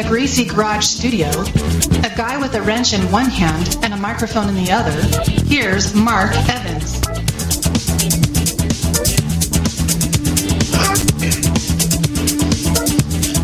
The Greasy Garage studio, a guy with a wrench in one hand and a microphone in the other, here's Mark Evans.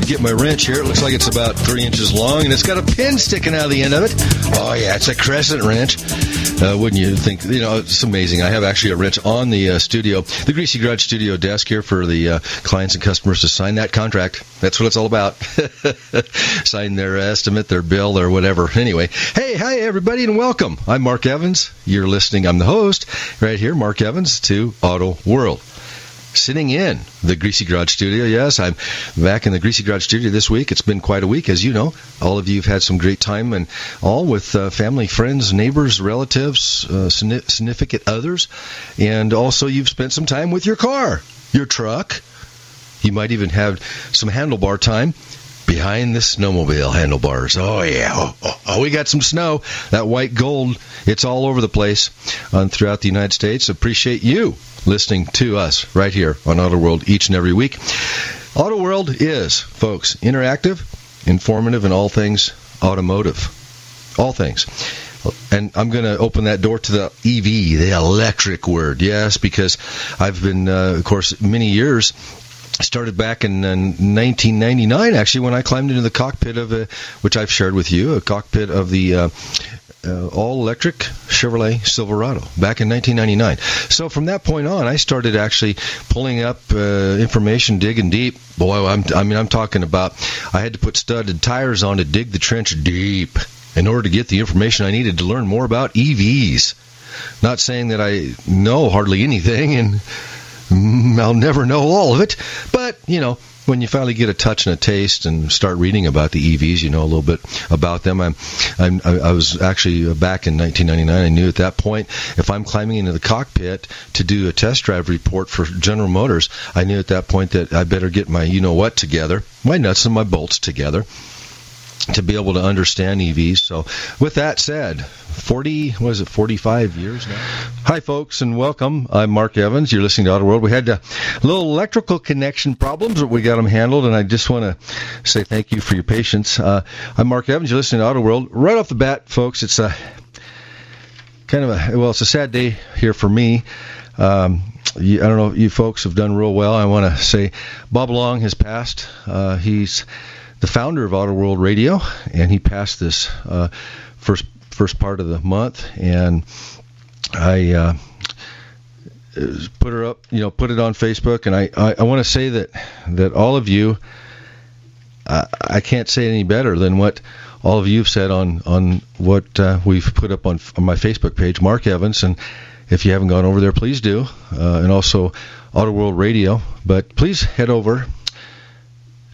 Get my wrench here. It looks like it's about three inches long, and it's got a pin sticking out of the end of it. Oh yeah, it's a crescent wrench. Uh, wouldn't you think? You know, it's amazing. I have actually a wrench on the uh, studio, the Greasy Garage studio desk here for the uh, clients and customers to sign that contract. That's what it's all about. sign their estimate, their bill, or whatever. Anyway, hey, hi everybody, and welcome. I'm Mark Evans. You're listening. I'm the host right here, Mark Evans, to Auto World sitting in the Greasy Garage studio. Yes, I'm back in the Greasy Garage studio this week. It's been quite a week, as you know. All of you have had some great time, and all with uh, family, friends, neighbors, relatives, uh, significant others, and also you've spent some time with your car, your truck. You might even have some handlebar time behind the snowmobile handlebars. Oh yeah, oh, oh, oh, we got some snow. That white gold, it's all over the place uh, throughout the United States. Appreciate you listening to us right here on Auto World each and every week. Auto World is, folks, interactive, informative, and all things automotive. All things. And I'm going to open that door to the EV, the electric word. Yes, because I've been, uh, of course, many years started back in, in 1999 actually when I climbed into the cockpit of a which I've shared with you a cockpit of the uh, uh, all electric Chevrolet Silverado back in 1999. So from that point on, I started actually pulling up uh, information, digging deep. Boy, I'm, I mean, I'm talking about I had to put studded tires on to dig the trench deep in order to get the information I needed to learn more about EVs. Not saying that I know hardly anything, and I'll never know all of it, but you know when you finally get a touch and a taste and start reading about the EVs, you know a little bit about them. I'm, I'm I was actually uh, back in 1999. I knew at that point if I'm climbing into the cockpit to do a test drive report for General Motors, I knew at that point that I better get my you know what together, my nuts and my bolts together to be able to understand EVs. So, with that said, 40 was it 45 years now. Hi, folks, and welcome. I'm Mark Evans. You're listening to Auto World. We had a little electrical connection problems, but we got them handled, and I just want to say thank you for your patience. Uh, I'm Mark Evans. You're listening to Auto World. Right off the bat, folks, it's a kind of a well, it's a sad day here for me. Um, I don't know if you folks have done real well. I want to say Bob Long has passed. Uh, he's the founder of Auto World Radio, and he passed this uh, first first part of the month, and I uh, put her up, you know, put it on Facebook, and I I, I want to say that that all of you, uh, I can't say any better than what all of you have said on on what uh, we've put up on, on my Facebook page, Mark Evans, and if you haven't gone over there, please do, uh, and also Auto World Radio. But please head over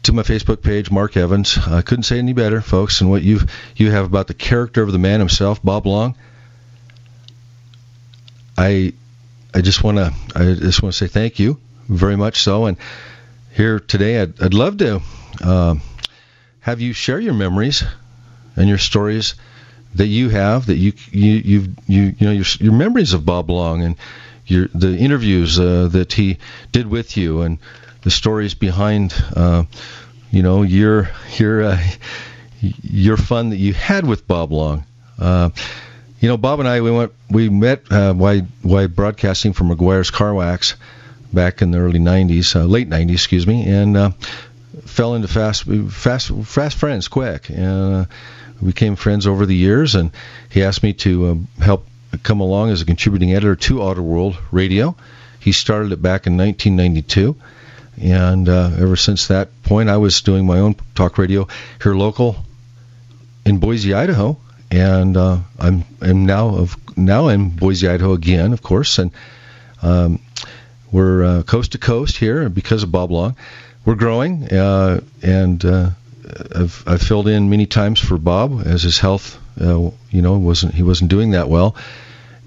to my Facebook page, Mark Evans. I couldn't say any better, folks, and what you you have about the character of the man himself, Bob Long. I I just want to I just want to say thank you very much so, and here today I'd, I'd love to uh, have you share your memories and your stories that you have that you you you you you know your your memories of Bob Long and your the interviews uh, that he did with you and the stories behind, uh, you know, your your uh, your fun that you had with Bob Long. Uh, you know, Bob and I we went we met uh, while while broadcasting from Meguiar's Car Wax back in the early '90s, uh, late '90s, excuse me, and uh, fell into fast fast fast friends quick. Uh, we became friends over the years, and he asked me to uh, help come along as a contributing editor to Auto World Radio. He started it back in 1992, and uh, ever since that point, I was doing my own talk radio here local in Boise, Idaho, and uh, I'm am now of now in Boise, Idaho again, of course, and Um, we're uh, coast to coast here because of Bob Long. We're growing, uh, and uh, I've, I've filled in many times for Bob as his health, uh, you know, wasn't he wasn't doing that well,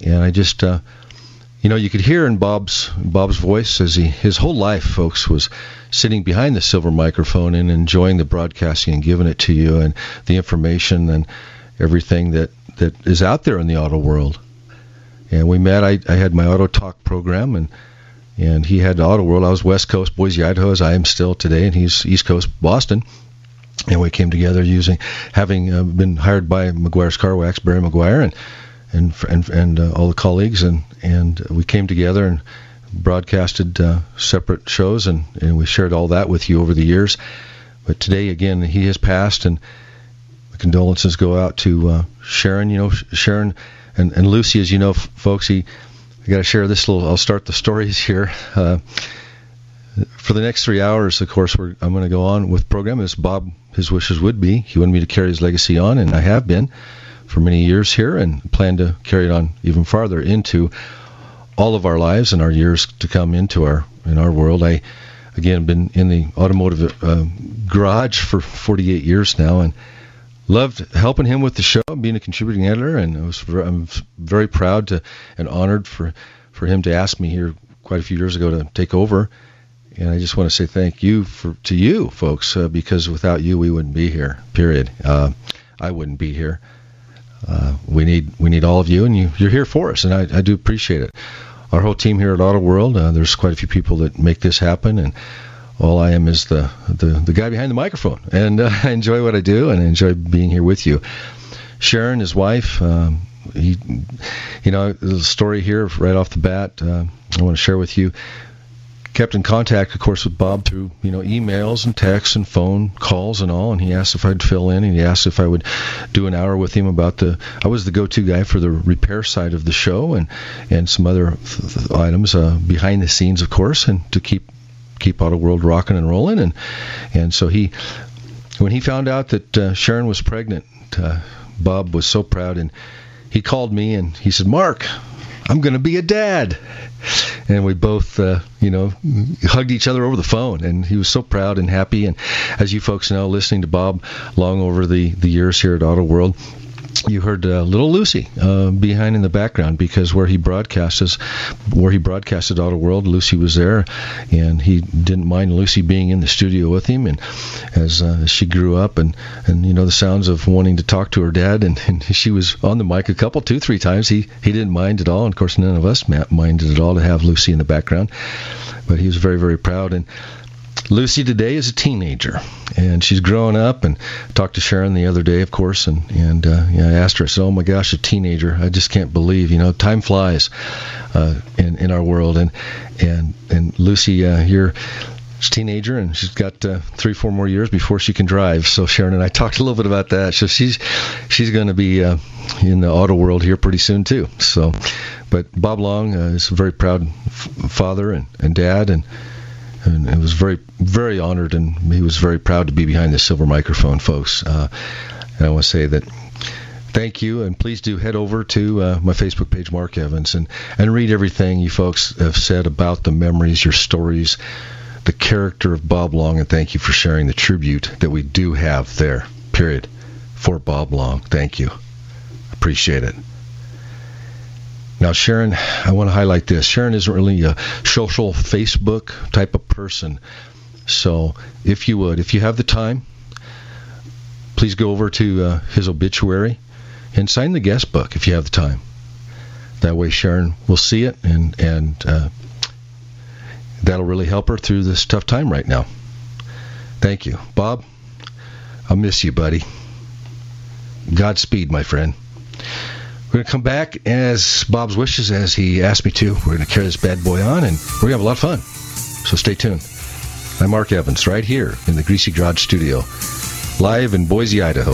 and I just, you know, you could hear in Bob's Bob's voice as he his whole life, folks, was sitting behind the silver microphone and enjoying the broadcasting and giving it to you and the information and everything that that is out there in the auto world. And we met. I, I had my auto talk program and and he had the Auto World. I was West Coast, Boise, Idaho, as I am still today, and he's East Coast, Boston. And we came together using, having uh, been hired by Meguiar's Car Wax, Barry Meguiar, and and and, and uh, all the colleagues, and and we came together and broadcasted uh, separate shows, and and we shared all that with you over the years. But today, again, he has passed, and the condolences go out to uh, Sharon. You know, Sharon and, and Lucy, as you know, f- folks, he I got to share this little. I'll start the stories here. Uh, for the next three hours, of course, I'm going to go on with program as Bob his wishes would be. He wanted me to carry his legacy on, and I have been for many years here, and plan to carry it on even farther into all of our lives and our years to come into our in our world. I again been in the automotive uh, garage for 48 years now, and loved helping him with the show, being a contributing editor, and I was I'm very proud to and honored for for him to ask me here quite a few years ago to take over. And I just want to say thank you for to you folks uh, because without you we wouldn't be here. Period. Uh, I wouldn't be here. Uh, we need we need all of you, and you, you're here for us, and I, I do appreciate it. Our whole team here at Auto World, uh, there's quite a few people that make this happen, and all I am is the, the, the guy behind the microphone. And uh, I enjoy what I do and I enjoy being here with you. Sharon, his wife, um, he, you know, the story here right off the bat, uh, I want to share with you. Kept in contact, of course, with Bob through you know emails and texts and phone calls and all. And he asked if I'd fill in, and he asked if I would do an hour with him about the. I was the go-to guy for the repair side of the show and and some other th- items uh, behind the scenes, of course, and to keep keep Auto World rocking and rolling. And and so he, when he found out that uh, Sharon was pregnant, uh, Bob was so proud, and he called me and he said, "Mark, I'm going to be a dad." And we both, uh, you know, hugged each other over the phone, and he was so proud and happy. And as you folks know, listening to Bob long over the the years here at Auto World you heard uh, little Lucy uh, behind in the background because where he broadcasts, where he broadcasted Auto World, Lucy was there, and he didn't mind Lucy being in the studio with him. And as, uh, she grew up, and and you know the sounds of wanting to talk to her dad, and, and she was on the mic a couple, two, three times. He he didn't mind at all. And of course, none of us minded at all to have Lucy in the background. But he was very, very proud. And Lucy today is a teenager, and she's growing up. And talked to Sharon the other day, of course, and and uh, I asked her, I said, "Oh my gosh, a teenager! I just can't believe, you know, time flies uh, in in our world." And and and Lucy uh, here. She's a teenager and she's got uh, three, four more years before she can drive. So Sharon and I talked a little bit about that. So she's she's going to be uh, in the auto world here pretty soon too. So, but Bob Long uh, is a very proud f- father and, and dad, and and it was very very honored and he was very proud to be behind the silver microphone folks. Uh, and i want to say that thank you and please do head over to uh, my facebook page mark evans and and read everything you folks have said about the memories your stories the character of bob long and thank you for sharing the tribute that we do have there period for bob long. Thank you. Appreciate it now, Sharon, I want to highlight this. Sharon isn't really a social Facebook type of person. So, if you would, if you have the time, please go over to uh, his obituary and sign the guest book if you have the time. That way, Sharon will see it, and and uh, that'll really help her through this tough time right now. Thank you, Bob. I'll miss you, buddy. Godspeed, my friend. We're going to come back as Bob's wishes, as he asked me to. We're going to carry this bad boy on, and we're going to have a lot of fun. So stay tuned. I'm Mark Evans, right here in the Greasy Garage Studio, live in Boise, Idaho.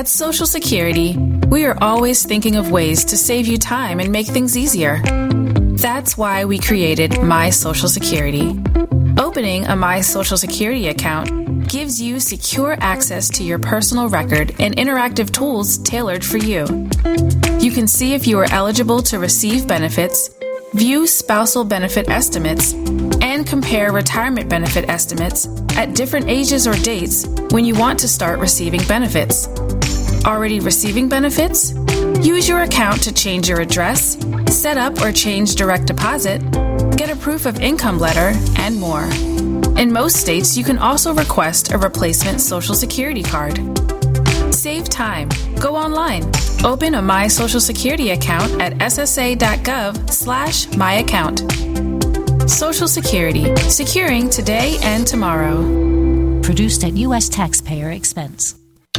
At Social Security, we are always thinking of ways to save you time and make things easier. That's why we created My Social Security. Opening a My Social Security account gives you secure access to your personal record and interactive tools tailored for you. You can see if you are eligible to receive benefits, view spousal benefit estimates, and compare retirement benefit estimates at different ages or dates when you want to start receiving benefits. Already receiving benefits? Use your account to change your address, set up or change direct deposit, get a proof of income letter, and more. In most states, you can also request a replacement Social Security card. Save time. Go online. Open a My Social Security account at ssa.gov slash myaccount. Social Security. Securing today and tomorrow. Produced at U.S. taxpayer expense.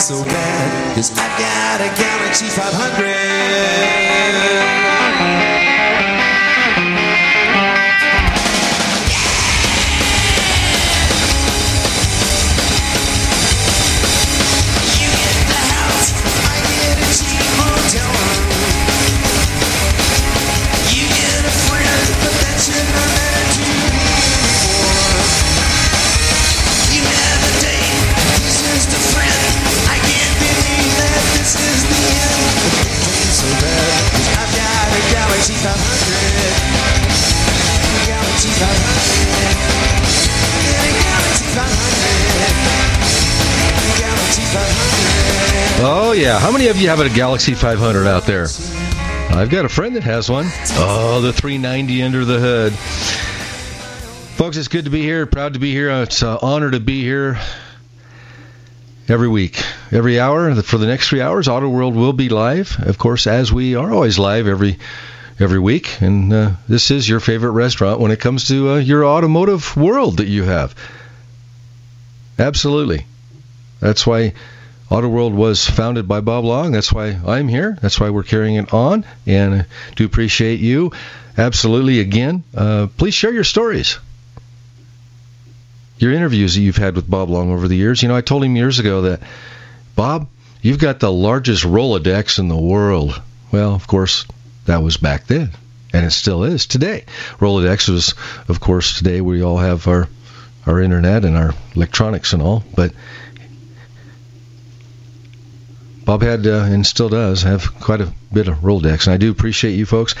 so bad, cause I got a Galaxy 500. Oh, yeah. How many of you have a Galaxy 500 out there? I've got a friend that has one. Oh, the 390 under the hood. Folks, it's good to be here. Proud to be here. It's an honor to be here every week, every hour. For the next three hours, Auto World will be live, of course, as we are always live every every week. And uh, this is your favorite restaurant when it comes to uh, your automotive world that you have. Absolutely. That's why Auto World was founded by Bob Long. That's why I'm here. That's why we're carrying it on. And I do appreciate you. Absolutely. Again, uh, please share your stories. Your interviews that you've had with Bob Long over the years. You know, I told him years ago that, Bob, you've got the largest Rolodex in the world. Well, of course, that was back then. And it still is today. Rolodex was, of course, today we all have our, our internet and our electronics and all. But Bob had uh, and still does have quite a bit of Rolodex, and I do appreciate you folks.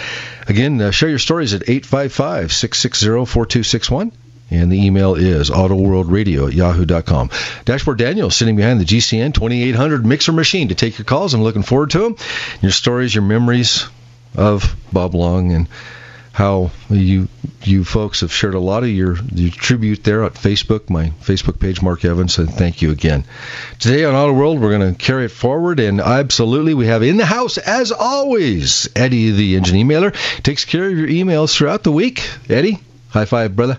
Again, uh, share your stories at 855 660 4261. And the email is autoworldradio at yahoo.com. Dashboard Daniel sitting behind the GCN 2800 mixer machine to take your calls. I'm looking forward to them. Your stories, your memories of Bob Long, and how you you folks have shared a lot of your, your tribute there at Facebook, my Facebook page, Mark Evans, and thank you again. Today on Auto World, we're going to carry it forward, and absolutely, we have in the house, as always, Eddie, the engine emailer, takes care of your emails throughout the week. Eddie, high five, brother.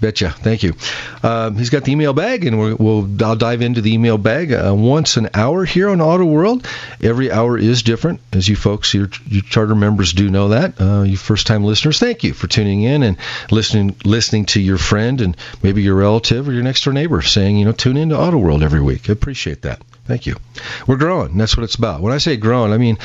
Betcha. Thank you. Um, he's got the email bag, and we will I'll dive into the email bag uh, once an hour here on Auto World. Every hour is different, as you folks, your, your charter members, do know that. Uh, you first-time listeners, thank you for tuning in and listening listening to your friend and maybe your relative or your next-door neighbor saying, you know, tune in to Auto World every week. I appreciate that. Thank you. We're growing. That's what it's about. When I say growing, I mean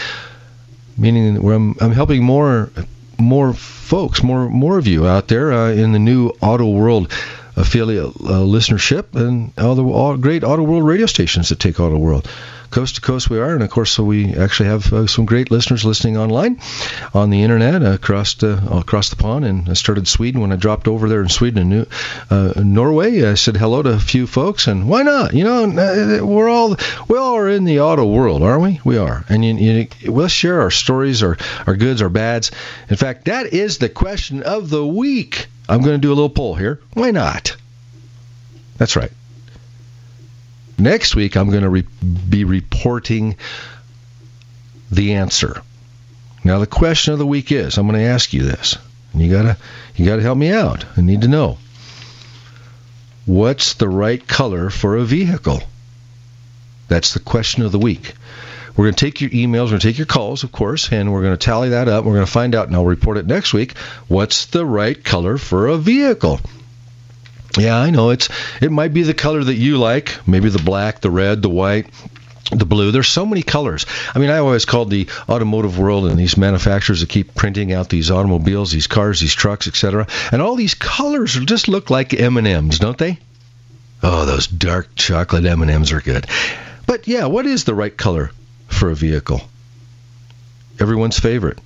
meaning I'm, I'm helping more more folks, more more of you out there uh, in the new Auto World affiliate uh, listenership and all the all great Auto World radio stations that take Auto World. Coast to coast we are, and of course, so we actually have uh, some great listeners listening online, on the internet across the, across the pond. And I started Sweden when I dropped over there in Sweden and uh, Norway. I said hello to a few folks, and why not? You know, uh, we're all we all are in the auto world, aren't we? We are, and you, you, we'll share our stories, our our goods, our bads. In fact, that is the question of the week. I'm going to do a little poll here. Why not? That's right. Next week, I'm going to re- be reporting the answer. Now, the question of the week is: I'm going to ask you this, and you gotta you gotta help me out. I need to know what's the right color for a vehicle. That's the question of the week. We're going to take your emails, we're going to take your calls, of course, and we're going to tally that up. We're going to find out, and I'll report it next week. What's the right color for a vehicle? Yeah, I know it's it might be the color that you like, maybe the black, the red, the white, the blue. There's so many colors. I mean, I always called the automotive world and these manufacturers that keep printing out these automobiles, these cars, these trucks, etc. And all these colors just look like M&Ms, don't they? Oh, those dark chocolate M&Ms are good. But yeah, what is the right color for a vehicle? Everyone's favorite.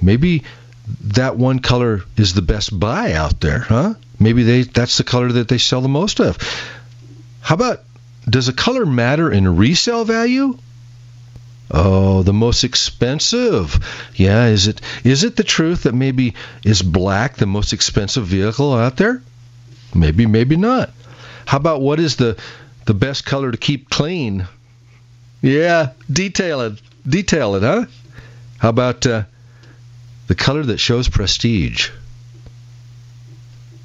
Maybe that one color is the best buy out there, huh? Maybe they that's the color that they sell the most of. How about does a color matter in resale value? Oh, the most expensive. Yeah, is it is it the truth that maybe is black the most expensive vehicle out there? Maybe, maybe not. How about what is the the best color to keep clean? Yeah, detail it. Detail it, huh? How about uh, the color that shows prestige?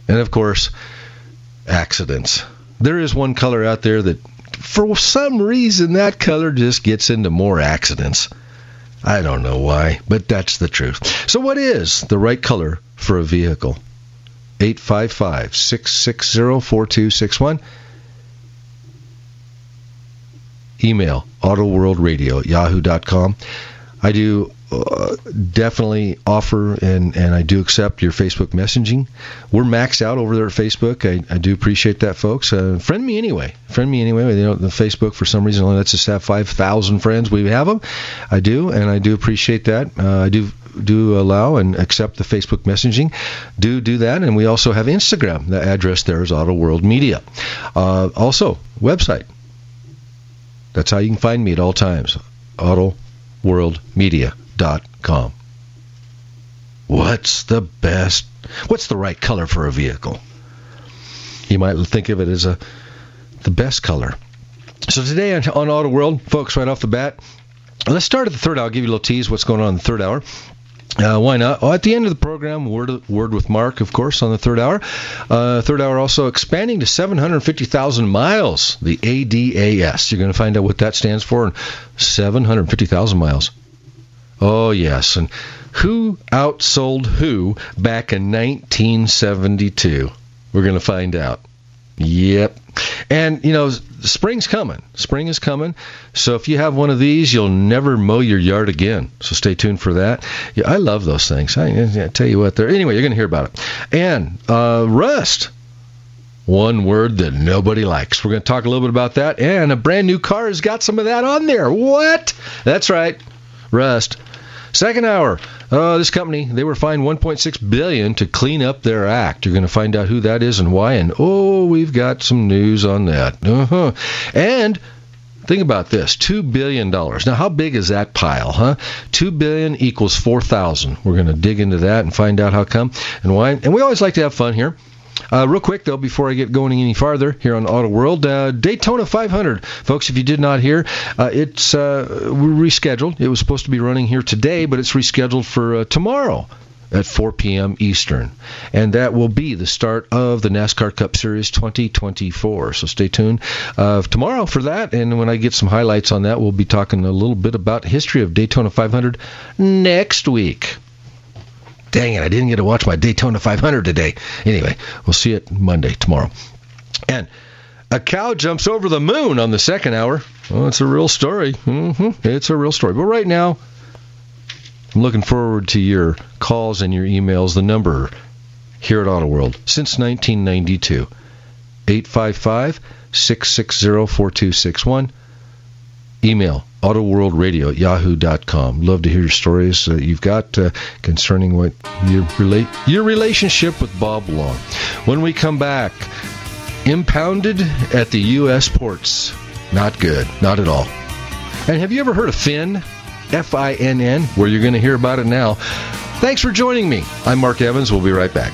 And of course, accidents. There is one color out there that, for some reason, that color just gets into more accidents. I don't know why, but that's the truth. So, what is the right color for a vehicle? 855 660 4261. Email autoworldradio at yahoo.com. I do uh, definitely offer and, and I do accept your Facebook messaging. We're maxed out over there at Facebook. I, I do appreciate that, folks. Uh, friend me anyway. Friend me anyway. You know, the Facebook for some reason only lets us have 5,000 friends. We have them. I do, and I do appreciate that. Uh, I do do allow and accept the Facebook messaging, do do that. And we also have Instagram. The address there is Auto World Media. Uh, also, website. That's how you can find me at all times. AutoWorldMedia.com. What's the best? What's the right color for a vehicle? You might think of it as a the best color. So today on, on Auto World, folks, right off the bat, let's start at the third hour. I'll give you a little tease what's going on in the third hour. Uh, why not? Oh, at the end of the program, word word with Mark, of course, on the third hour. Uh, third hour also expanding to 750,000 miles. The ADAS. You're going to find out what that stands for. 750,000 miles. Oh yes, and who outsold who back in 1972? We're going to find out. Yep. And, you know, spring's coming. Spring is coming. So if you have one of these, you'll never mow your yard again. So stay tuned for that. Yeah, I love those things. I, I tell you what, there. Anyway, you're going to hear about it. And uh, rust. One word that nobody likes. We're going to talk a little bit about that. And a brand new car has got some of that on there. What? That's right. Rust. Second hour. Uh, this company they were fined 1.6 billion to clean up their act. You're going to find out who that is and why. And oh, we've got some news on that. Uh-huh. And think about this: two billion dollars. Now, how big is that pile, huh? Two billion equals four thousand. We're going to dig into that and find out how come and why. And we always like to have fun here. Uh, real quick though, before I get going any farther here on Auto World, uh, Daytona 500, folks. If you did not hear, uh, it's uh, rescheduled. It was supposed to be running here today, but it's rescheduled for uh, tomorrow at 4 p.m. Eastern, and that will be the start of the NASCAR Cup Series 2024. So stay tuned uh, tomorrow for that, and when I get some highlights on that, we'll be talking a little bit about history of Daytona 500 next week. Dang it, I didn't get to watch my Daytona 500 today. Anyway, we'll see it Monday, tomorrow. And a cow jumps over the moon on the second hour. Well, it's a real story. Mm-hmm. It's a real story. But right now, I'm looking forward to your calls and your emails. The number here at Auto World since 1992 855 660 4261. Email autoworldradio at yahoo.com. Love to hear your stories you've got uh, concerning what your relate your relationship with Bob Long. When we come back, impounded at the U.S. ports. Not good, not at all. And have you ever heard of Finn? F I N N, where you're going to hear about it now. Thanks for joining me. I'm Mark Evans. We'll be right back.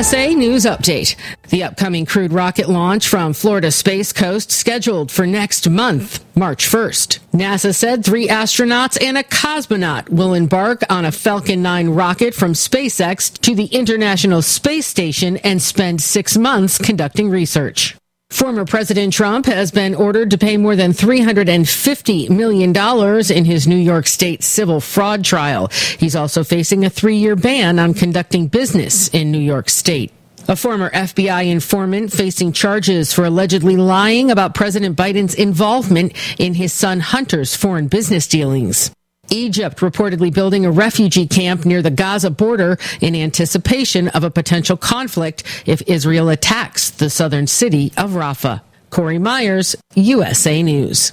USA News Update. The upcoming crewed rocket launch from Florida Space Coast scheduled for next month, March 1st. NASA said three astronauts and a cosmonaut will embark on a Falcon 9 rocket from SpaceX to the International Space Station and spend six months conducting research. Former President Trump has been ordered to pay more than $350 million in his New York State civil fraud trial. He's also facing a three year ban on conducting business in New York State. A former FBI informant facing charges for allegedly lying about President Biden's involvement in his son Hunter's foreign business dealings. Egypt reportedly building a refugee camp near the Gaza border in anticipation of a potential conflict if Israel attacks the southern city of Rafah. Corey Myers, USA News.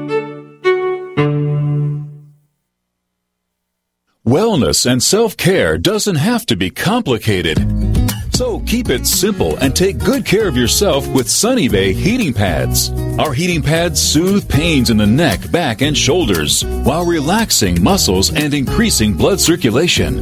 Wellness and self care doesn't have to be complicated. So keep it simple and take good care of yourself with Sunny Bay heating pads. Our heating pads soothe pains in the neck, back, and shoulders while relaxing muscles and increasing blood circulation.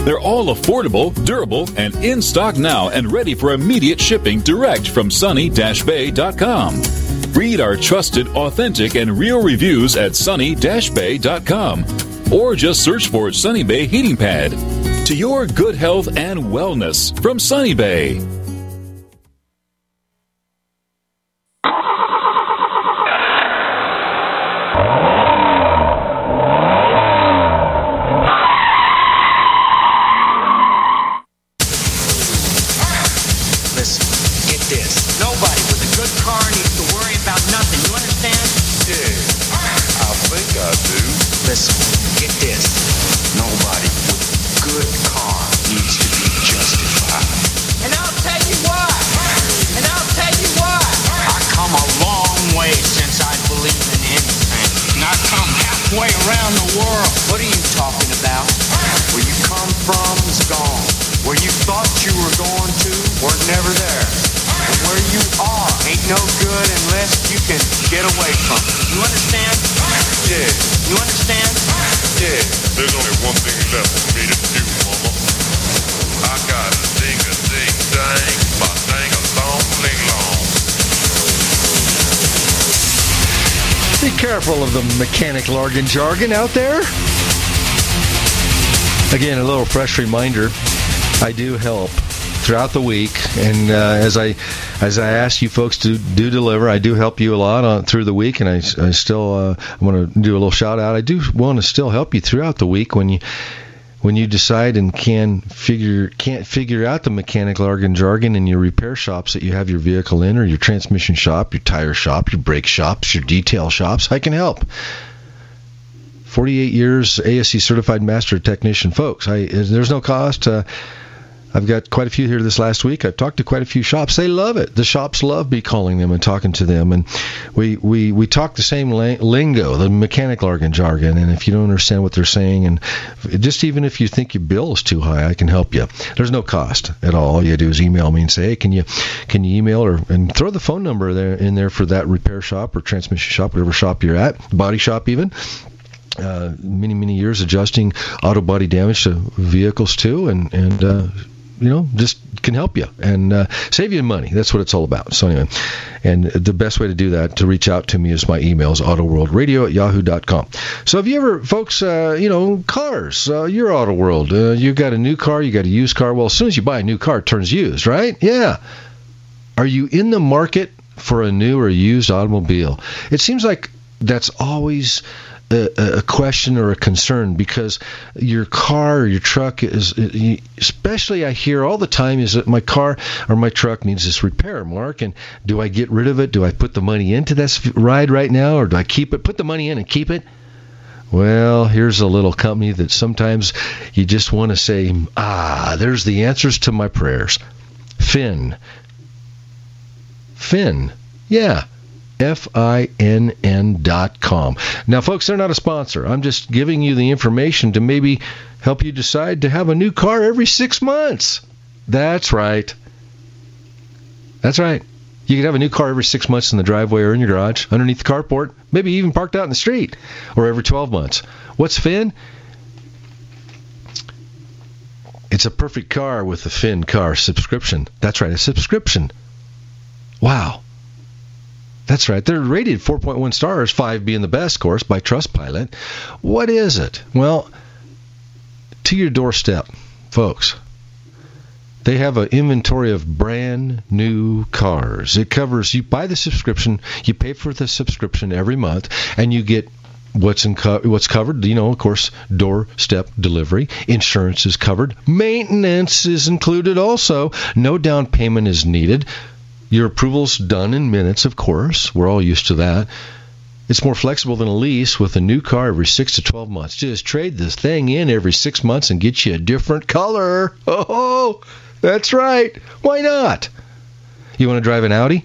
They're all affordable, durable, and in stock now and ready for immediate shipping direct from sunny-bay.com. Read our trusted, authentic, and real reviews at sunny-bay.com or just search for Sunny Bay Heating Pad. To your good health and wellness from Sunny Bay. Jargon out there. Again, a little fresh reminder. I do help throughout the week, and uh, as I as I ask you folks to do deliver, I do help you a lot on through the week, and I, I still uh, I want to do a little shout out. I do want to still help you throughout the week when you when you decide and can figure can't figure out the mechanical jargon jargon in your repair shops that you have your vehicle in, or your transmission shop, your tire shop, your brake shops, your detail shops. I can help. 48 years ASE certified master technician, folks. I, there's no cost. Uh, I've got quite a few here this last week. I've talked to quite a few shops. They love it. The shops love me calling them and talking to them, and we we we talk the same lingo, the mechanic jargon jargon. And if you don't understand what they're saying, and just even if you think your bill is too high, I can help you. There's no cost at all. All you do is email me and say, hey, can you can you email or and throw the phone number there in there for that repair shop or transmission shop, whatever shop you're at, body shop even uh, many many years adjusting auto body damage to vehicles too, and and uh, you know just can help you and uh, save you money. That's what it's all about. So anyway, and the best way to do that to reach out to me is my emails autoworldradio at yahoo.com. So have you ever, folks, uh, you know, cars, uh, your auto world, uh, you got a new car, you got a used car. Well, as soon as you buy a new car, it turns used, right? Yeah. Are you in the market for a new or used automobile? It seems like that's always a, a question or a concern because your car or your truck is, especially I hear all the time, is that my car or my truck needs this repair, Mark, and do I get rid of it? Do I put the money into this ride right now, or do I keep it? Put the money in and keep it. Well, here's a little company that sometimes you just want to say, ah, there's the answers to my prayers. Finn. Finn. Yeah. F-I-N-N dot com. Now, folks, they're not a sponsor. I'm just giving you the information to maybe help you decide to have a new car every six months. That's right. That's right. You could have a new car every six months in the driveway or in your garage, underneath the carport, maybe even parked out in the street, or every 12 months. What's Finn? It's a perfect car with the Finn car subscription. That's right, a subscription. Wow. That's right. They're rated 4.1 stars, 5 being the best, of course, by Trustpilot. What is it? Well, to your doorstep, folks. They have an inventory of brand new cars. It covers you buy the subscription, you pay for the subscription every month, and you get what's in co- what's covered. You know, of course, doorstep delivery, insurance is covered, maintenance is included. Also, no down payment is needed. Your approval's done in minutes, of course. We're all used to that. It's more flexible than a lease with a new car every 6 to 12 months. Just trade this thing in every 6 months and get you a different color. Oh, that's right. Why not? You want to drive an Audi?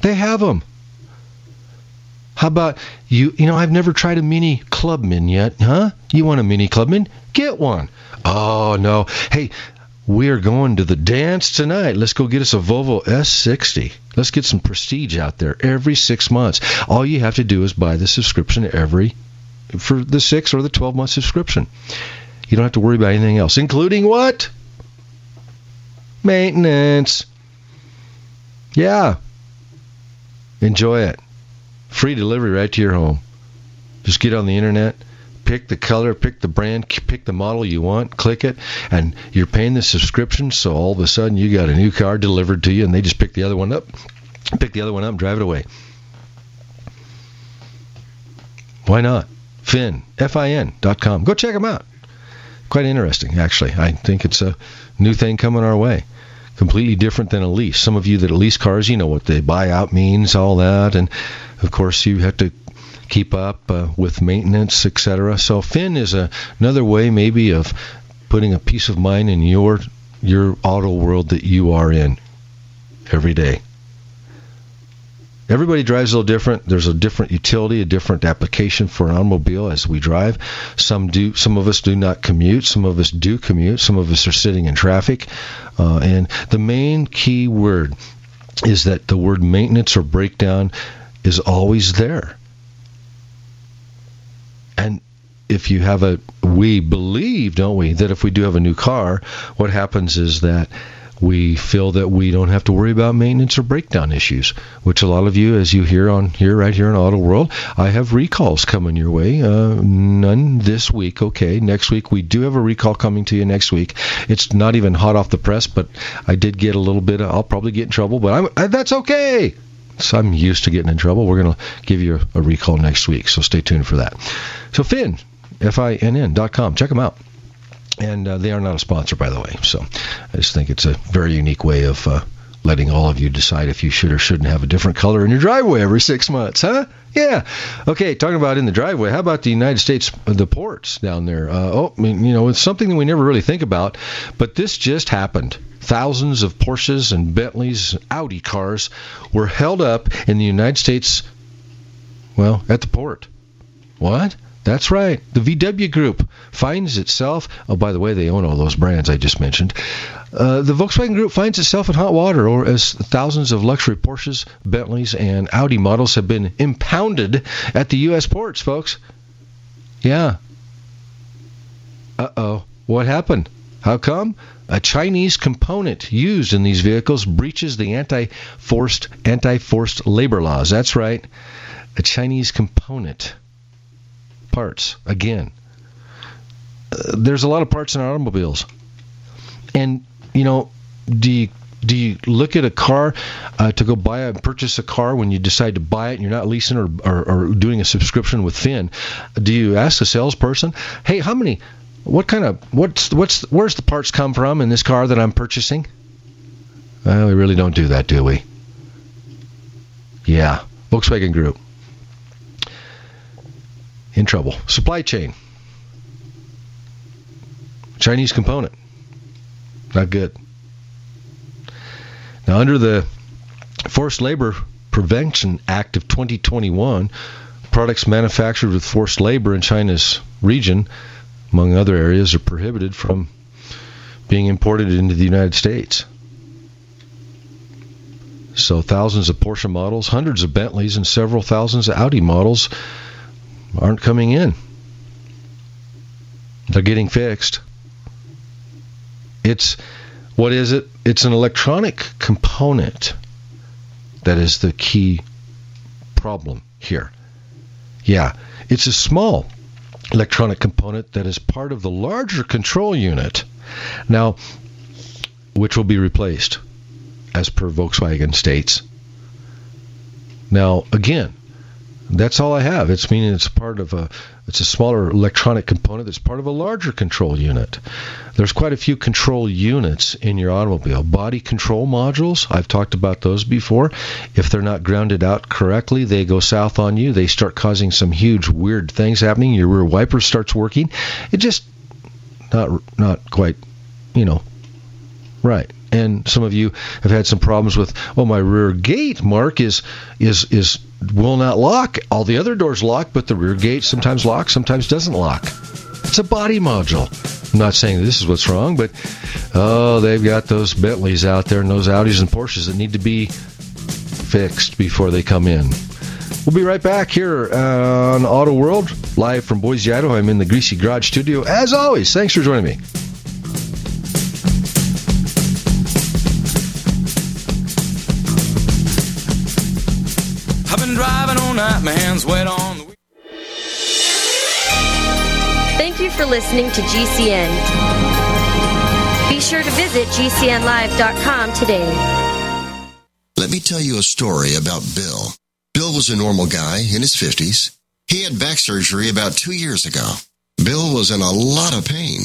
They have them. How about you? You know, I've never tried a Mini Clubman yet, huh? You want a Mini Clubman? Get one. Oh, no. Hey, we are going to the dance tonight. Let's go get us a Volvo S60. Let's get some prestige out there every six months. All you have to do is buy the subscription every for the six or the 12 month subscription. You don't have to worry about anything else, including what? Maintenance. Yeah. Enjoy it. Free delivery right to your home. Just get on the internet pick the color, pick the brand, pick the model you want, click it, and you're paying the subscription. So all of a sudden you got a new car delivered to you, and they just pick the other one up, pick the other one up, and drive it away. Why not? Finn, F-I-N dot com. Go check them out. Quite interesting, actually. I think it's a new thing coming our way. Completely different than a lease. Some of you that lease cars, you know what the buyout means, all that, and of course you have to keep up uh, with maintenance, etc. So Finn is a, another way maybe of putting a peace of mind in your your auto world that you are in every day. Everybody drives a little different. There's a different utility, a different application for an automobile as we drive. Some do. Some of us do not commute. Some of us do commute. Some of us are sitting in traffic. Uh, and the main key word is that the word maintenance or breakdown is always there. And if you have a, we believe, don't we, that if we do have a new car, what happens is that we feel that we don't have to worry about maintenance or breakdown issues, which a lot of you, as you hear on here, right here in Auto World, I have recalls coming your way. Uh, none this week, okay. Next week, we do have a recall coming to you next week. It's not even hot off the press, but I did get a little bit, of, I'll probably get in trouble, but I, that's okay. So I'm used to getting in trouble. We're going to give you a, a recall next week, so stay tuned for that. So Finn, F-I-N-N dot com. Check them out. And uh, they are not a sponsor, by the way. So I just think it's a very unique way of uh, letting all of you decide if you should or shouldn't have a different color in your driveway every six months, huh? Yeah. Okay, talking about in the driveway, how about the United States, the ports down there? Uh, oh, I mean, you know, it's something that we never really think about, but this just happened. Thousands of Porsches and Bentleys, Audi cars were held up in the United States, well, at the port. What? That's right. The VW Group finds itself. Oh, by the way, they own all those brands I just mentioned. Uh, the Volkswagen Group finds itself in hot water, or as thousands of luxury Porsches, Bentleys, and Audi models have been impounded at the U.S. ports, folks. Yeah. Uh oh. What happened? How come? A Chinese component used in these vehicles breaches the anti-forced anti-forced labor laws. That's right. A Chinese component parts again. Uh, there's a lot of parts in automobiles, and you know, do you Do you look at a car uh, to go buy and purchase a car when you decide to buy it and you're not leasing or, or, or doing a subscription with Finn? Do you ask the salesperson, hey, how many, what kind of, what's, what's, where's the parts come from in this car that I'm purchasing? Well, we really don't do that, do we? Yeah, Volkswagen Group. In trouble. Supply chain. Chinese component. Not good. Now, under the Forced Labor Prevention Act of 2021, products manufactured with forced labor in China's region, among other areas, are prohibited from being imported into the United States. So, thousands of Porsche models, hundreds of Bentleys, and several thousands of Audi models aren't coming in. They're getting fixed. It's what is it? It's an electronic component that is the key problem here. Yeah, it's a small electronic component that is part of the larger control unit. Now, which will be replaced as per Volkswagen states. Now, again, that's all I have. It's meaning it's part of a it's a smaller electronic component that's part of a larger control unit. There's quite a few control units in your automobile. Body control modules, I've talked about those before. If they're not grounded out correctly, they go south on you. They start causing some huge weird things happening. Your rear wiper starts working. It just not not quite, you know, right and some of you have had some problems with oh my rear gate mark is is is will not lock all the other doors lock but the rear gate sometimes locks sometimes doesn't lock it's a body module i'm not saying this is what's wrong but oh they've got those bentleys out there and those audis and porsches that need to be fixed before they come in We'll be right back here on Auto World, live from Boise, Idaho. I'm in the Greasy Garage studio. As always, thanks for joining me. Night, my hands wet on the Thank you for listening to GCN. Be sure to visit GCNlive.com today. Let me tell you a story about Bill. Bill was a normal guy in his 50s. He had back surgery about two years ago. Bill was in a lot of pain.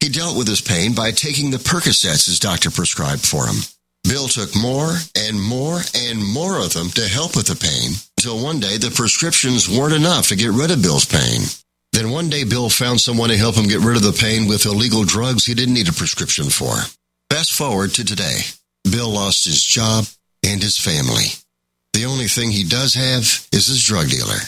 He dealt with his pain by taking the Percocets his doctor prescribed for him. Bill took more and more and more of them to help with the pain until one day the prescriptions weren't enough to get rid of Bill's pain. Then one day Bill found someone to help him get rid of the pain with illegal drugs he didn't need a prescription for. Fast forward to today. Bill lost his job and his family. The only thing he does have is his drug dealer.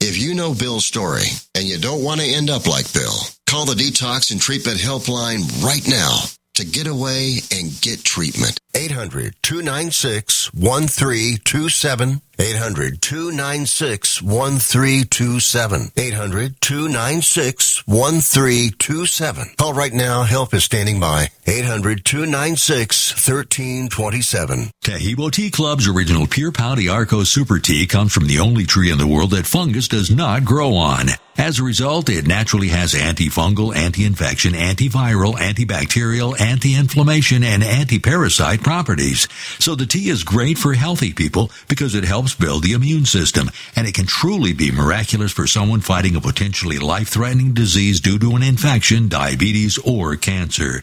If you know Bill's story and you don't want to end up like Bill, call the Detox and Treatment Helpline right now to get away and get treatment. 800 296 1327. 800 296 1327. 800 296 1327. Call right now. Help is standing by. 800 296 1327. Taheebo Tea Club's original Pure Pau d'Arco Super Tea comes from the only tree in the world that fungus does not grow on. As a result, it naturally has antifungal, anti-infection, antiviral, antibacterial, anti-inflammation, and anti-parasite properties. So the tea is great for healthy people because it helps build the immune system, and it can truly be miraculous for someone fighting a potentially life-threatening disease due to an infection, diabetes, or cancer.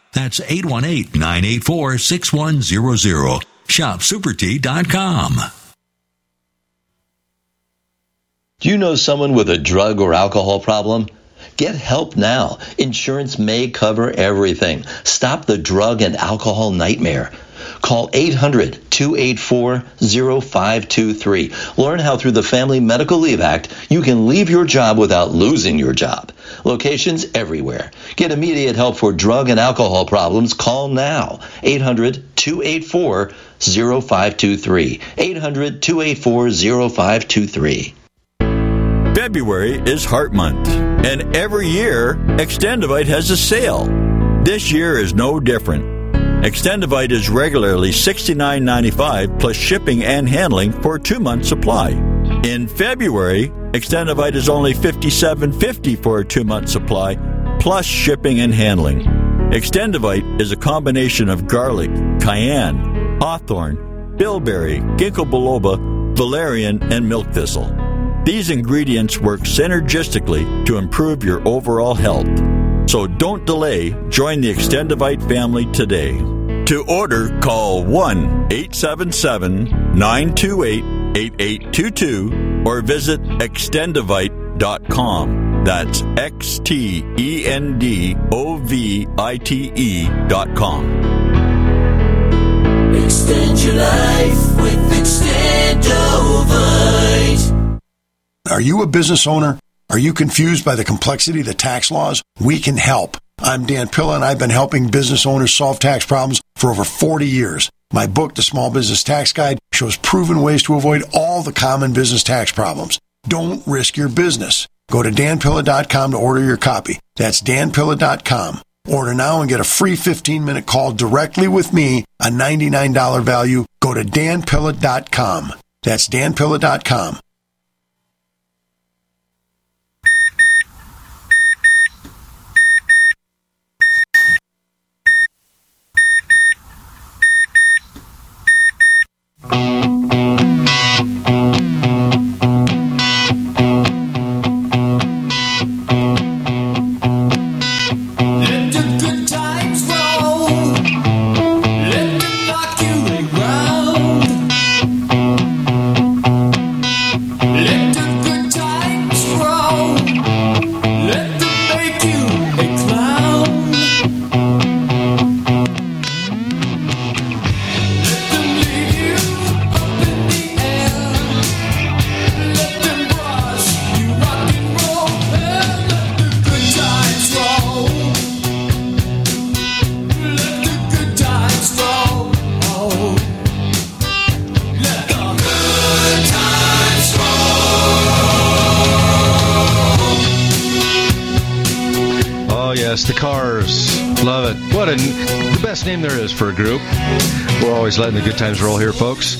That's 818-984-6100. Shopsupertea.com. Do you know someone with a drug or alcohol problem? Get help now. Insurance may cover everything. Stop the drug and alcohol nightmare. Call 800 284 0523. Learn how through the Family Medical Leave Act you can leave your job without losing your job. Locations everywhere. Get immediate help for drug and alcohol problems. Call now. 800 284 0523. 800 284 0523. February is Heart Month, and every year, Extendovite has a sale. This year is no different. Extendovite is regularly $69.95 plus shipping and handling for a two month supply. In February, Extendovite is only $57.50 for a two month supply plus shipping and handling. Extendovite is a combination of garlic, cayenne, hawthorn, bilberry, ginkgo biloba, valerian, and milk thistle. These ingredients work synergistically to improve your overall health. So don't delay, join the Extendovite family today. To order, call 1 877 928 8822 or visit extendovite.com. That's X T E N D O V I T E dot com. Extend your life with Extendovite. Are you a business owner? Are you confused by the complexity of the tax laws? We can help. I'm Dan Pilla, and I've been helping business owners solve tax problems for over 40 years. My book, The Small Business Tax Guide, shows proven ways to avoid all the common business tax problems. Don't risk your business. Go to danpilla.com to order your copy. That's danpilla.com. Order now and get a free 15 minute call directly with me, a $99 value. Go to danpilla.com. That's danpilla.com. yes, the Cars. Love it. What a the best name there is for a group. We're always letting the good times roll here, folks.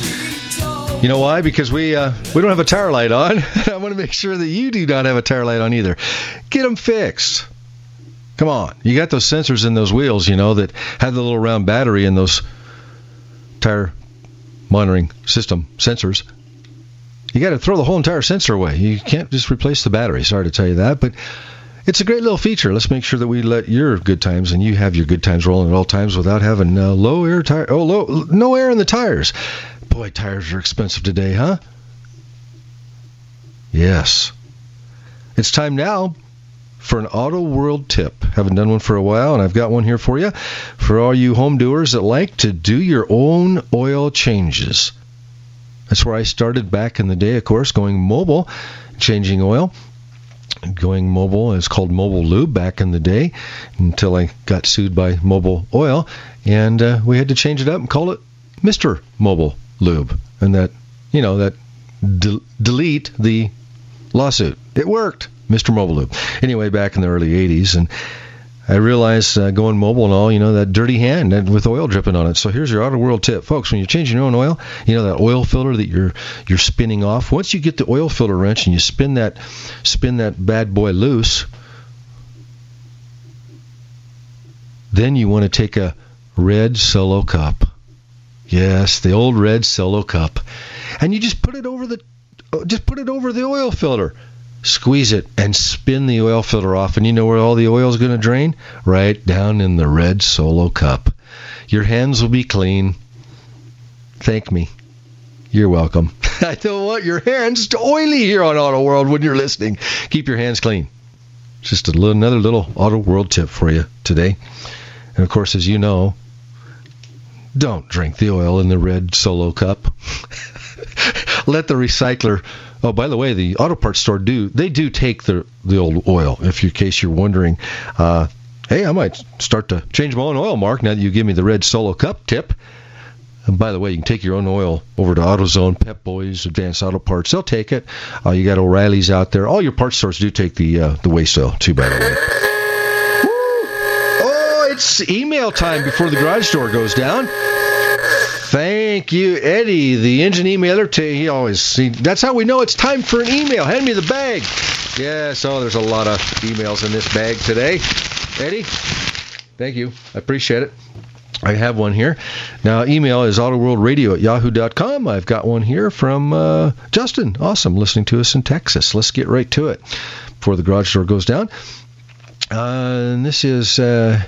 You know why? Because we uh, we don't have a tire light on. I want to make sure that you do not have a tire light on either. Get them fixed. Come on, you got those sensors in those wheels, you know, that have the little round battery in those tire monitoring system sensors. You got to throw the whole entire sensor away. You can't just replace the battery. Sorry to tell you that, but it's a great little feature. Let's make sure that we let your good times and you have your good times rolling at all times without having uh, low air tire. Oh, low, no air in the tires. Boy, tires are expensive today, huh? Yes. It's time now for an Auto World tip. Haven't done one for a while, and I've got one here for you. For all you home doers that like to do your own oil changes. That's where I started back in the day, of course, going mobile, changing oil going mobile. It's called Mobile Lube back in the day until I got sued by Mobil Oil, and uh, we had to change it up and call it Mister Mobile Lube, and that you know that de- delete the lawsuit. It worked, Mister Mobile Lube. Anyway, back in the early '80s, and I realized uh, going mobile and all, you know, that dirty hand with oil dripping on it. So here's your Auto World tip, folks. When you're changing your own oil, you know that oil filter that you're you're spinning off. Once you get the oil filter wrench and you spin that spin that bad boy loose, then you want to take a red solo cup. Yes, the old red solo cup, and you just put it over the just put it over the oil filter squeeze it and spin the oil filter off. And you know where all the oil is going to drain? Right down in the red solo cup. Your hands will be clean. Thank me. You're welcome. I don't want your hands to oily here on auto world when you're listening. Keep your hands clean. Just a little, another little auto world tip for you today. And of course as you know don't drink the oil in the red solo cup. Let the recycler. Oh, by the way, the auto parts store do they do take the the old oil. If you, in case you're wondering, uh, hey, I might start to change my own oil, Mark. Now that you give me the red solo cup tip. And by the way, you can take your own oil over to AutoZone, Pep Boys, Advanced Auto Parts. They'll take it. Uh, you got O'Reilly's out there. All your parts stores do take the uh, the waste oil too. By the way. Oh, it's email time before the garage door goes down. Thank you, Eddie, the engine emailer. To, he always he, that's how we know it's time for an email. Hand me the bag. Yes, oh, there's a lot of emails in this bag today. Eddie, thank you. I appreciate it. I have one here. Now, email is autoworldradio at yahoo.com. I've got one here from uh, Justin. Awesome, listening to us in Texas. Let's get right to it before the garage door goes down. Uh, and this is. Uh,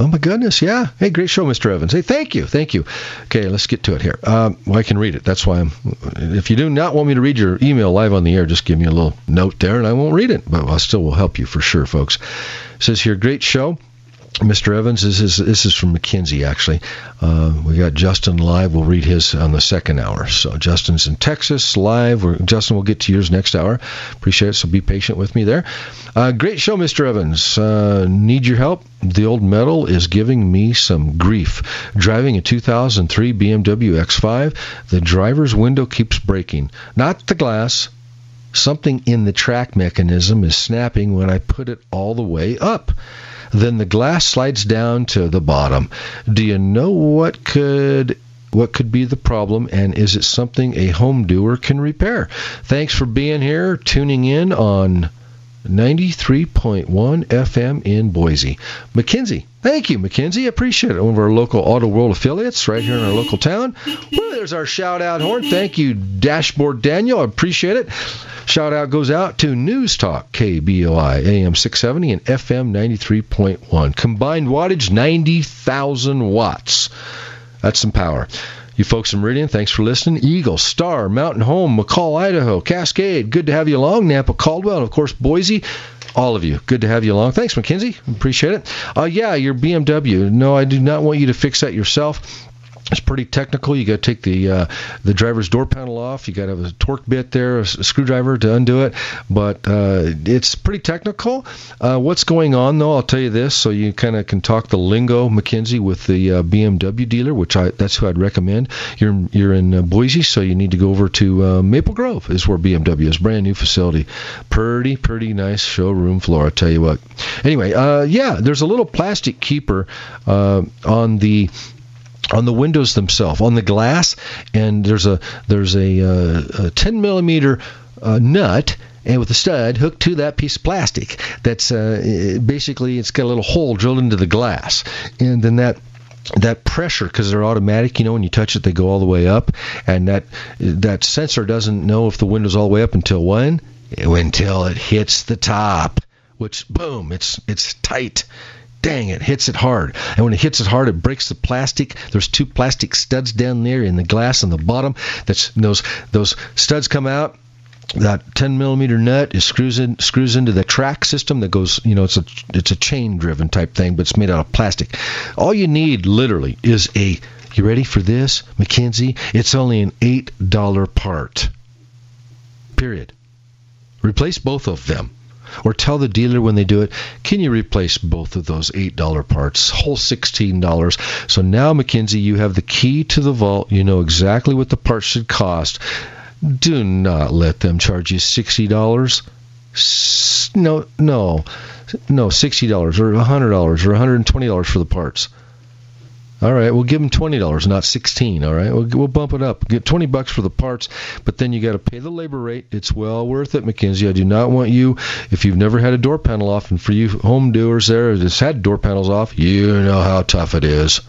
Oh my goodness, yeah. Hey, great show, Mr. Evans. Hey, thank you, thank you. Okay, let's get to it here. Um, well, I can read it. That's why I'm. If you do not want me to read your email live on the air, just give me a little note there, and I won't read it. But I still will help you for sure, folks. It says here, great show. Mr. Evans, this is this is from McKinsey actually. Uh, we got Justin live. We'll read his on the second hour. So Justin's in Texas live. We're, Justin will get to yours next hour. Appreciate it. So be patient with me there. Uh, great show, Mr. Evans. Uh, need your help? The old metal is giving me some grief. Driving a 2003 BMW X5, the driver's window keeps breaking. Not the glass. Something in the track mechanism is snapping when I put it all the way up then the glass slides down to the bottom. Do you know what could what could be the problem and is it something a home doer can repair? Thanks for being here, tuning in on 93.1 FM in Boise. McKinsey. Thank you, McKinsey. Appreciate it. One of our local Auto World affiliates right here in our local town. Woo, there's our shout out horn. Thank you, Dashboard Daniel. I appreciate it. Shout out goes out to News Talk, KBOI, AM 670 and FM 93.1. Combined wattage, 90,000 watts. That's some power. You folks in Meridian, thanks for listening. Eagle, Star, Mountain Home, McCall, Idaho, Cascade, good to have you along. Nampa, Caldwell, and of course Boise. All of you, good to have you along. Thanks, McKinsey. Appreciate it. Uh, yeah, your BMW. No, I do not want you to fix that yourself. It's pretty technical. You got to take the uh, the driver's door panel off. You got to have a Torx bit there, a, screwdriver to undo it. But uh, it's pretty technical. Uh, what's going on though? I'll tell you this, so you kind of can talk the lingo, McKinsey, with the uh, BMW dealer, which I that's who I'd recommend. You're you're in uh, Boise, so you need to go over to uh, Maple Grove, is where BMW is. Brand new facility, pretty pretty nice showroom floor. I tell you what. Anyway, yeah, there's a little plastic keeper on the on the windows themselves, on the glass, and there's a there's a, uh, a 10 millimeter uh, nut and with a stud hooked to that piece of plastic. That's uh, basically it's got a little hole drilled into the glass, and then that that pressure because they're automatic you know when you touch it they go all the way up and that that sensor doesn't know if the window's all the way up until when until it hits the top which boom it's it's tight dang it hits it hard. And when it hits it hard it breaks the plastic. There's two plastic studs down there in the glass on the bottom. That's those those studs come out. That 10 millimeter nut is screws in screws into the track system that goes you know it's a it's a chain driven type thing but it's made out of plastic. All you need literally is a you ready for this mckinsey? It's only an eight dollar part. Period. Replace both of them or tell the dealer when they do it, can you replace both of those $8 parts, whole $16? So now, McKinsey, you have the key to the vault. You know exactly what the parts should cost. Do not let them charge you $60. No, no, no, $60 or a $100 or $120 for the parts. All right, we'll give them twenty dollars, not sixteen. All right, we'll, we'll bump it up. Get twenty bucks for the parts, but then you got to pay the labor rate. It's well worth it, McKinsey. I do not want you, if you've never had a door panel off, and for you home doers there that's had door panels off, you know how tough it is.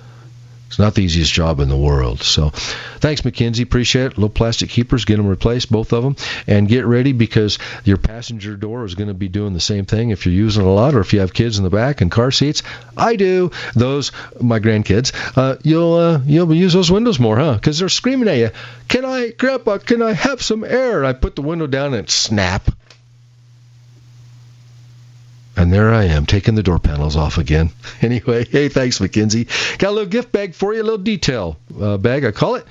It's not the easiest job in the world. So, thanks, McKinsey. Appreciate it. Little plastic keepers, get them replaced, both of them, and get ready because your passenger door is going to be doing the same thing if you're using it a lot or if you have kids in the back and car seats. I do. Those my grandkids. Uh, you'll uh, you'll use those windows more, huh? Because they're screaming at you. Can I, Grandpa? Can I have some air? I put the window down and snap. And there I am, taking the door panels off again. Anyway, hey, thanks, Mackenzie. Got a little gift bag for you, a little detail uh, bag, I call it.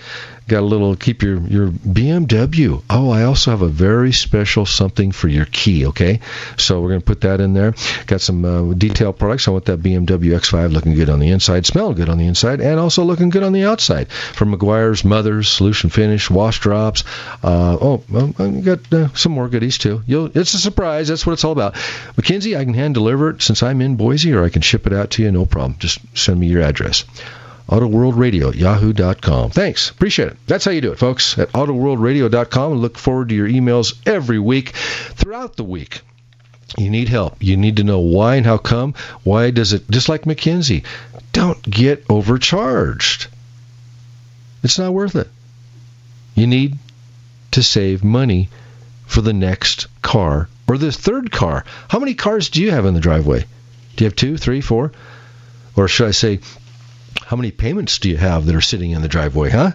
Got a little keep your your BMW. Oh, I also have a very special something for your key. Okay, so we're gonna put that in there. Got some uh, detail products. I want that BMW X5 looking good on the inside, smelling good on the inside, and also looking good on the outside. From Meguiar's, Mother's, Solution Finish, Wash Drops. Uh, oh, well, I got uh, some more goodies too. You'll, it's a surprise. That's what it's all about. Mackenzie, I can hand deliver it since I'm in Boise, or I can ship it out to you. No problem. Just send me your address. AutoWorldRadio yahoo.com. Thanks. Appreciate it. That's how you do it, folks. At AutoWorldRadio.com. Look forward to your emails every week throughout the week. You need help. You need to know why and how come. Why does it, just like McKinsey, don't get overcharged. It's not worth it. You need to save money for the next car or the third car. How many cars do you have in the driveway? Do you have two, three, four? Or should I say, how many payments do you have that are sitting in the driveway, huh?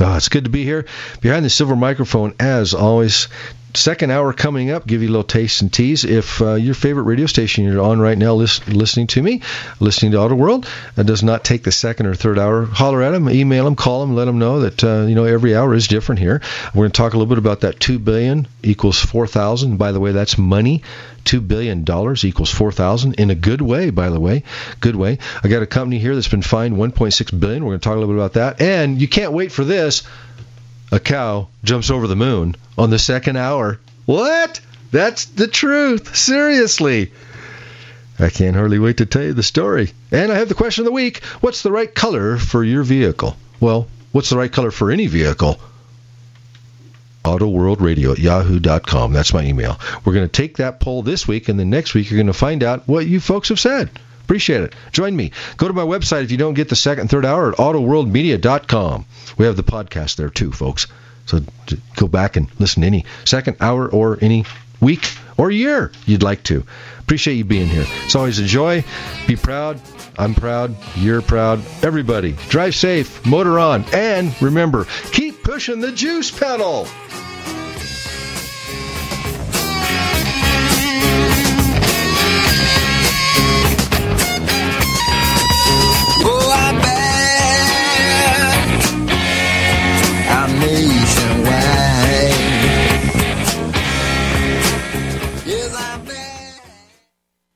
Oh, it's good to be here behind the silver microphone as always. Second hour coming up. Give you a little taste and tease. If uh, your favorite radio station you're on right now, list, listening to me, listening to Auto World, uh, does not take the second or third hour, holler at them, email them, call them, let them know that uh, you know every hour is different here. We're going to talk a little bit about that two billion equals four thousand. By the way, that's money. Two billion dollars equals four thousand in a good way. By the way, good way. I got a company here that's been fined 1.6 billion. We're going to talk a little bit about that, and you can't wait for this a cow jumps over the moon on the second hour. What? That's the truth. Seriously. I can't hardly wait to tell you the story. And I have the question of the week What's the right color for your vehicle? Well, what's the right color for any vehicle? AutoWorldRadio at yahoo.com. That's my email. We're going to take that poll this week, and then next week you're going to find out what you folks have said. Appreciate it. Join me. Go to my website if you don't get the second, and third hour at autoworldmedia.com. We have the podcast there too, folks. So go back and listen any second hour or any week or year you'd like to. Appreciate you being here. It's always a joy. Be proud. I'm proud. You're proud. Everybody, drive safe, motor on, and remember, keep pushing the juice pedal.